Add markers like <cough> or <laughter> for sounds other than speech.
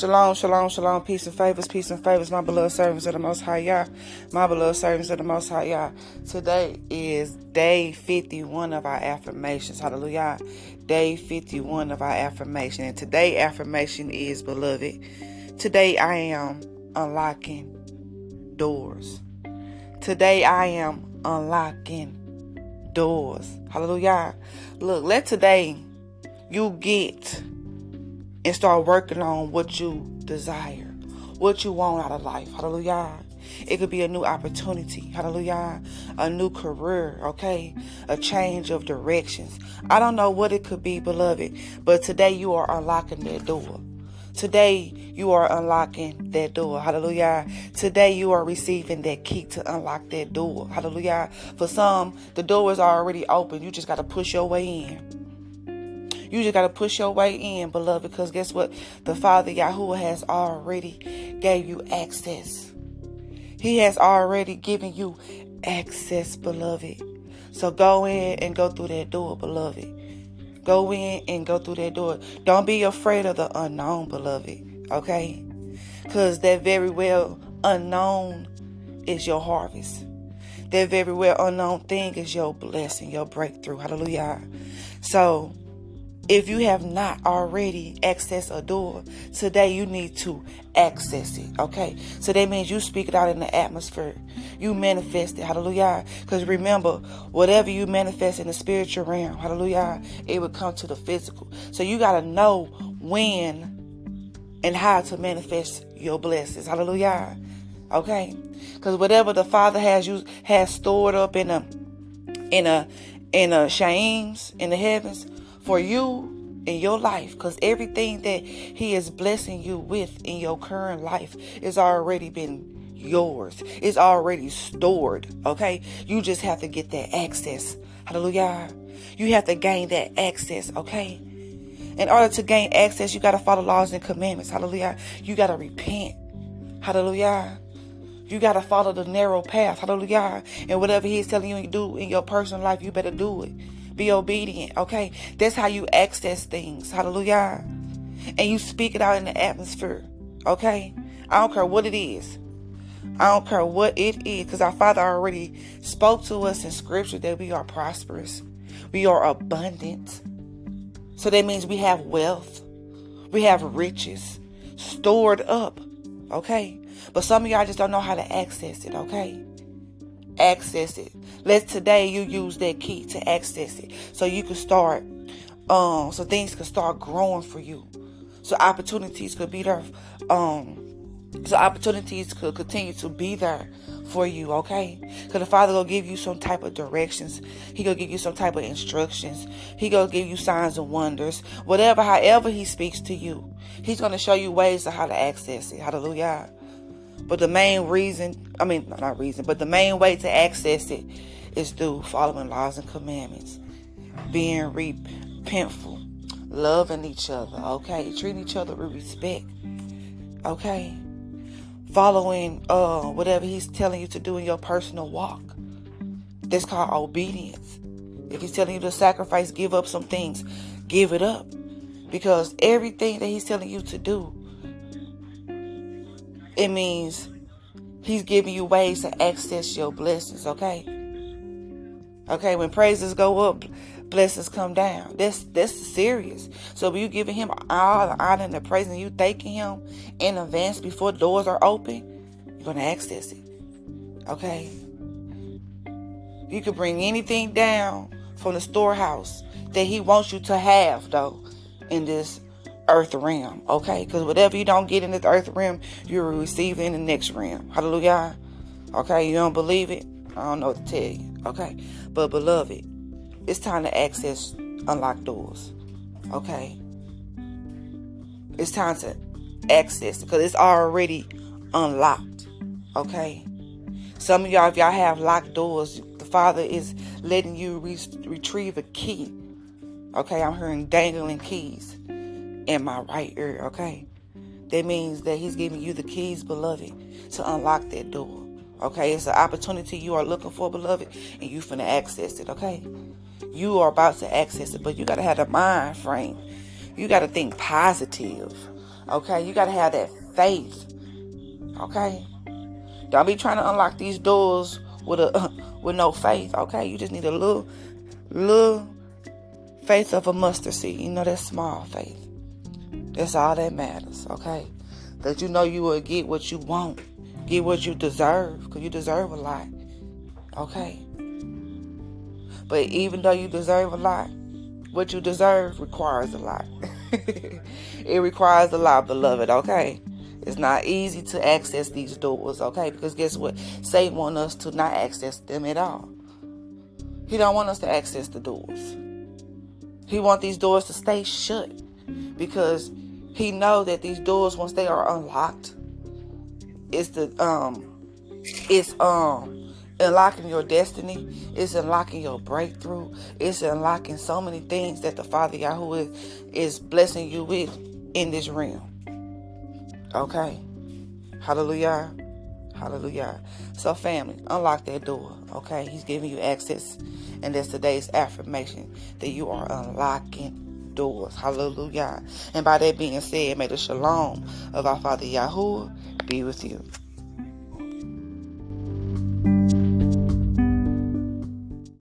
Shalom, shalom, shalom, peace and favors, peace and favors, my beloved servants of the Most High Yah, my beloved servants of the Most High Yah. Today is day 51 of our affirmations. Hallelujah. Day 51 of our affirmation. And today affirmation is, beloved, today I am unlocking doors. Today I am unlocking doors. Hallelujah. Look, let today you get and start working on what you desire, what you want out of life. Hallelujah. It could be a new opportunity. Hallelujah. A new career. Okay. A change of directions. I don't know what it could be, beloved, but today you are unlocking that door. Today you are unlocking that door. Hallelujah. Today you are receiving that key to unlock that door. Hallelujah. For some, the door is already open. You just got to push your way in. You just got to push your way in, beloved, because guess what? The Father Yahuwah has already gave you access. He has already given you access, beloved. So go in and go through that door, beloved. Go in and go through that door. Don't be afraid of the unknown, beloved. Okay? Because that very well unknown is your harvest. That very well unknown thing is your blessing, your breakthrough. Hallelujah. So if you have not already accessed a door, today you need to access it. Okay. So that means you speak it out in the atmosphere. You manifest it. Hallelujah. Because remember, whatever you manifest in the spiritual realm, hallelujah, it will come to the physical. So you got to know when and how to manifest your blessings. Hallelujah. Okay. Because whatever the Father has you has stored up in a in a in a shames in the heavens for you in your life because everything that he is blessing you with in your current life is already been yours. It's already stored okay? You just have to get that access. Hallelujah. You have to gain that access okay? In order to gain access you got to follow laws and commandments. Hallelujah. You got to repent. Hallelujah you got to follow the narrow path hallelujah and whatever he's telling you to do in your personal life you better do it be obedient, okay? That's how you access things. Hallelujah. And you speak it out in the atmosphere, okay? I don't care what it is. I don't care what it is, because our Father already spoke to us in Scripture that we are prosperous, we are abundant. So that means we have wealth, we have riches stored up, okay? But some of y'all just don't know how to access it, okay? access it. Let's today you use that key to access it so you can start, um, so things can start growing for you. So opportunities could be there, um, so opportunities could continue to be there for you, okay? Because the Father will give you some type of directions. He gonna give you some type of instructions. He gonna give you signs and wonders. Whatever, however He speaks to you, He's gonna show you ways of how to access it. Hallelujah. But the main reason, I mean, not reason, but the main way to access it is through following laws and commandments, being repentful, loving each other, okay, treating each other with respect, okay, following uh, whatever he's telling you to do in your personal walk. That's called obedience. If he's telling you to sacrifice, give up some things, give it up. Because everything that he's telling you to do it means He's giving you ways to access your blessings, okay? Okay, when praises go up, blessings come down. That's that's serious. So when you giving him all the honor and the praise and you thanking him in advance before doors are open, you're gonna access it. Okay? You can bring anything down from the storehouse that he wants you to have though in this earth realm, okay? Because whatever you don't get in this earth realm, you will receive in the next realm. Hallelujah. Okay, you don't believe it? I don't know what to tell you. Okay. But beloved, it's time to access unlocked doors. Okay. It's time to access because it's already unlocked. Okay. Some of y'all, if y'all have locked doors, the Father is letting you re- retrieve a key. Okay, I'm hearing dangling keys in my right ear, okay? That means that He's giving you the keys, beloved, to unlock that door. Okay, it's an opportunity you are looking for, beloved, and you finna access it, okay? You are about to access it, but you gotta have the mind frame. You gotta think positive. Okay, you gotta have that faith. Okay, don't be trying to unlock these doors with a <laughs> with no faith. Okay, you just need a little little faith of a mustard seed. You know that small faith. That's all that matters. Okay, that you know you will get what you want, get what you deserve, because you deserve a lot. Okay. But even though you deserve a lot, what you deserve requires a lot. <laughs> it requires a lot, beloved, okay? It's not easy to access these doors, okay? Because guess what? Satan wants us to not access them at all. He don't want us to access the doors. He want these doors to stay shut because he know that these doors once they are unlocked, it's the um it's um unlocking your destiny. It's unlocking your breakthrough. It's unlocking so many things that the Father Yahweh is blessing you with in this realm. Okay? Hallelujah. Hallelujah. So, family, unlock that door. Okay? He's giving you access. And that's today's affirmation that you are unlocking doors. Hallelujah. And by that being said, may the shalom of our Father Yahweh be with you.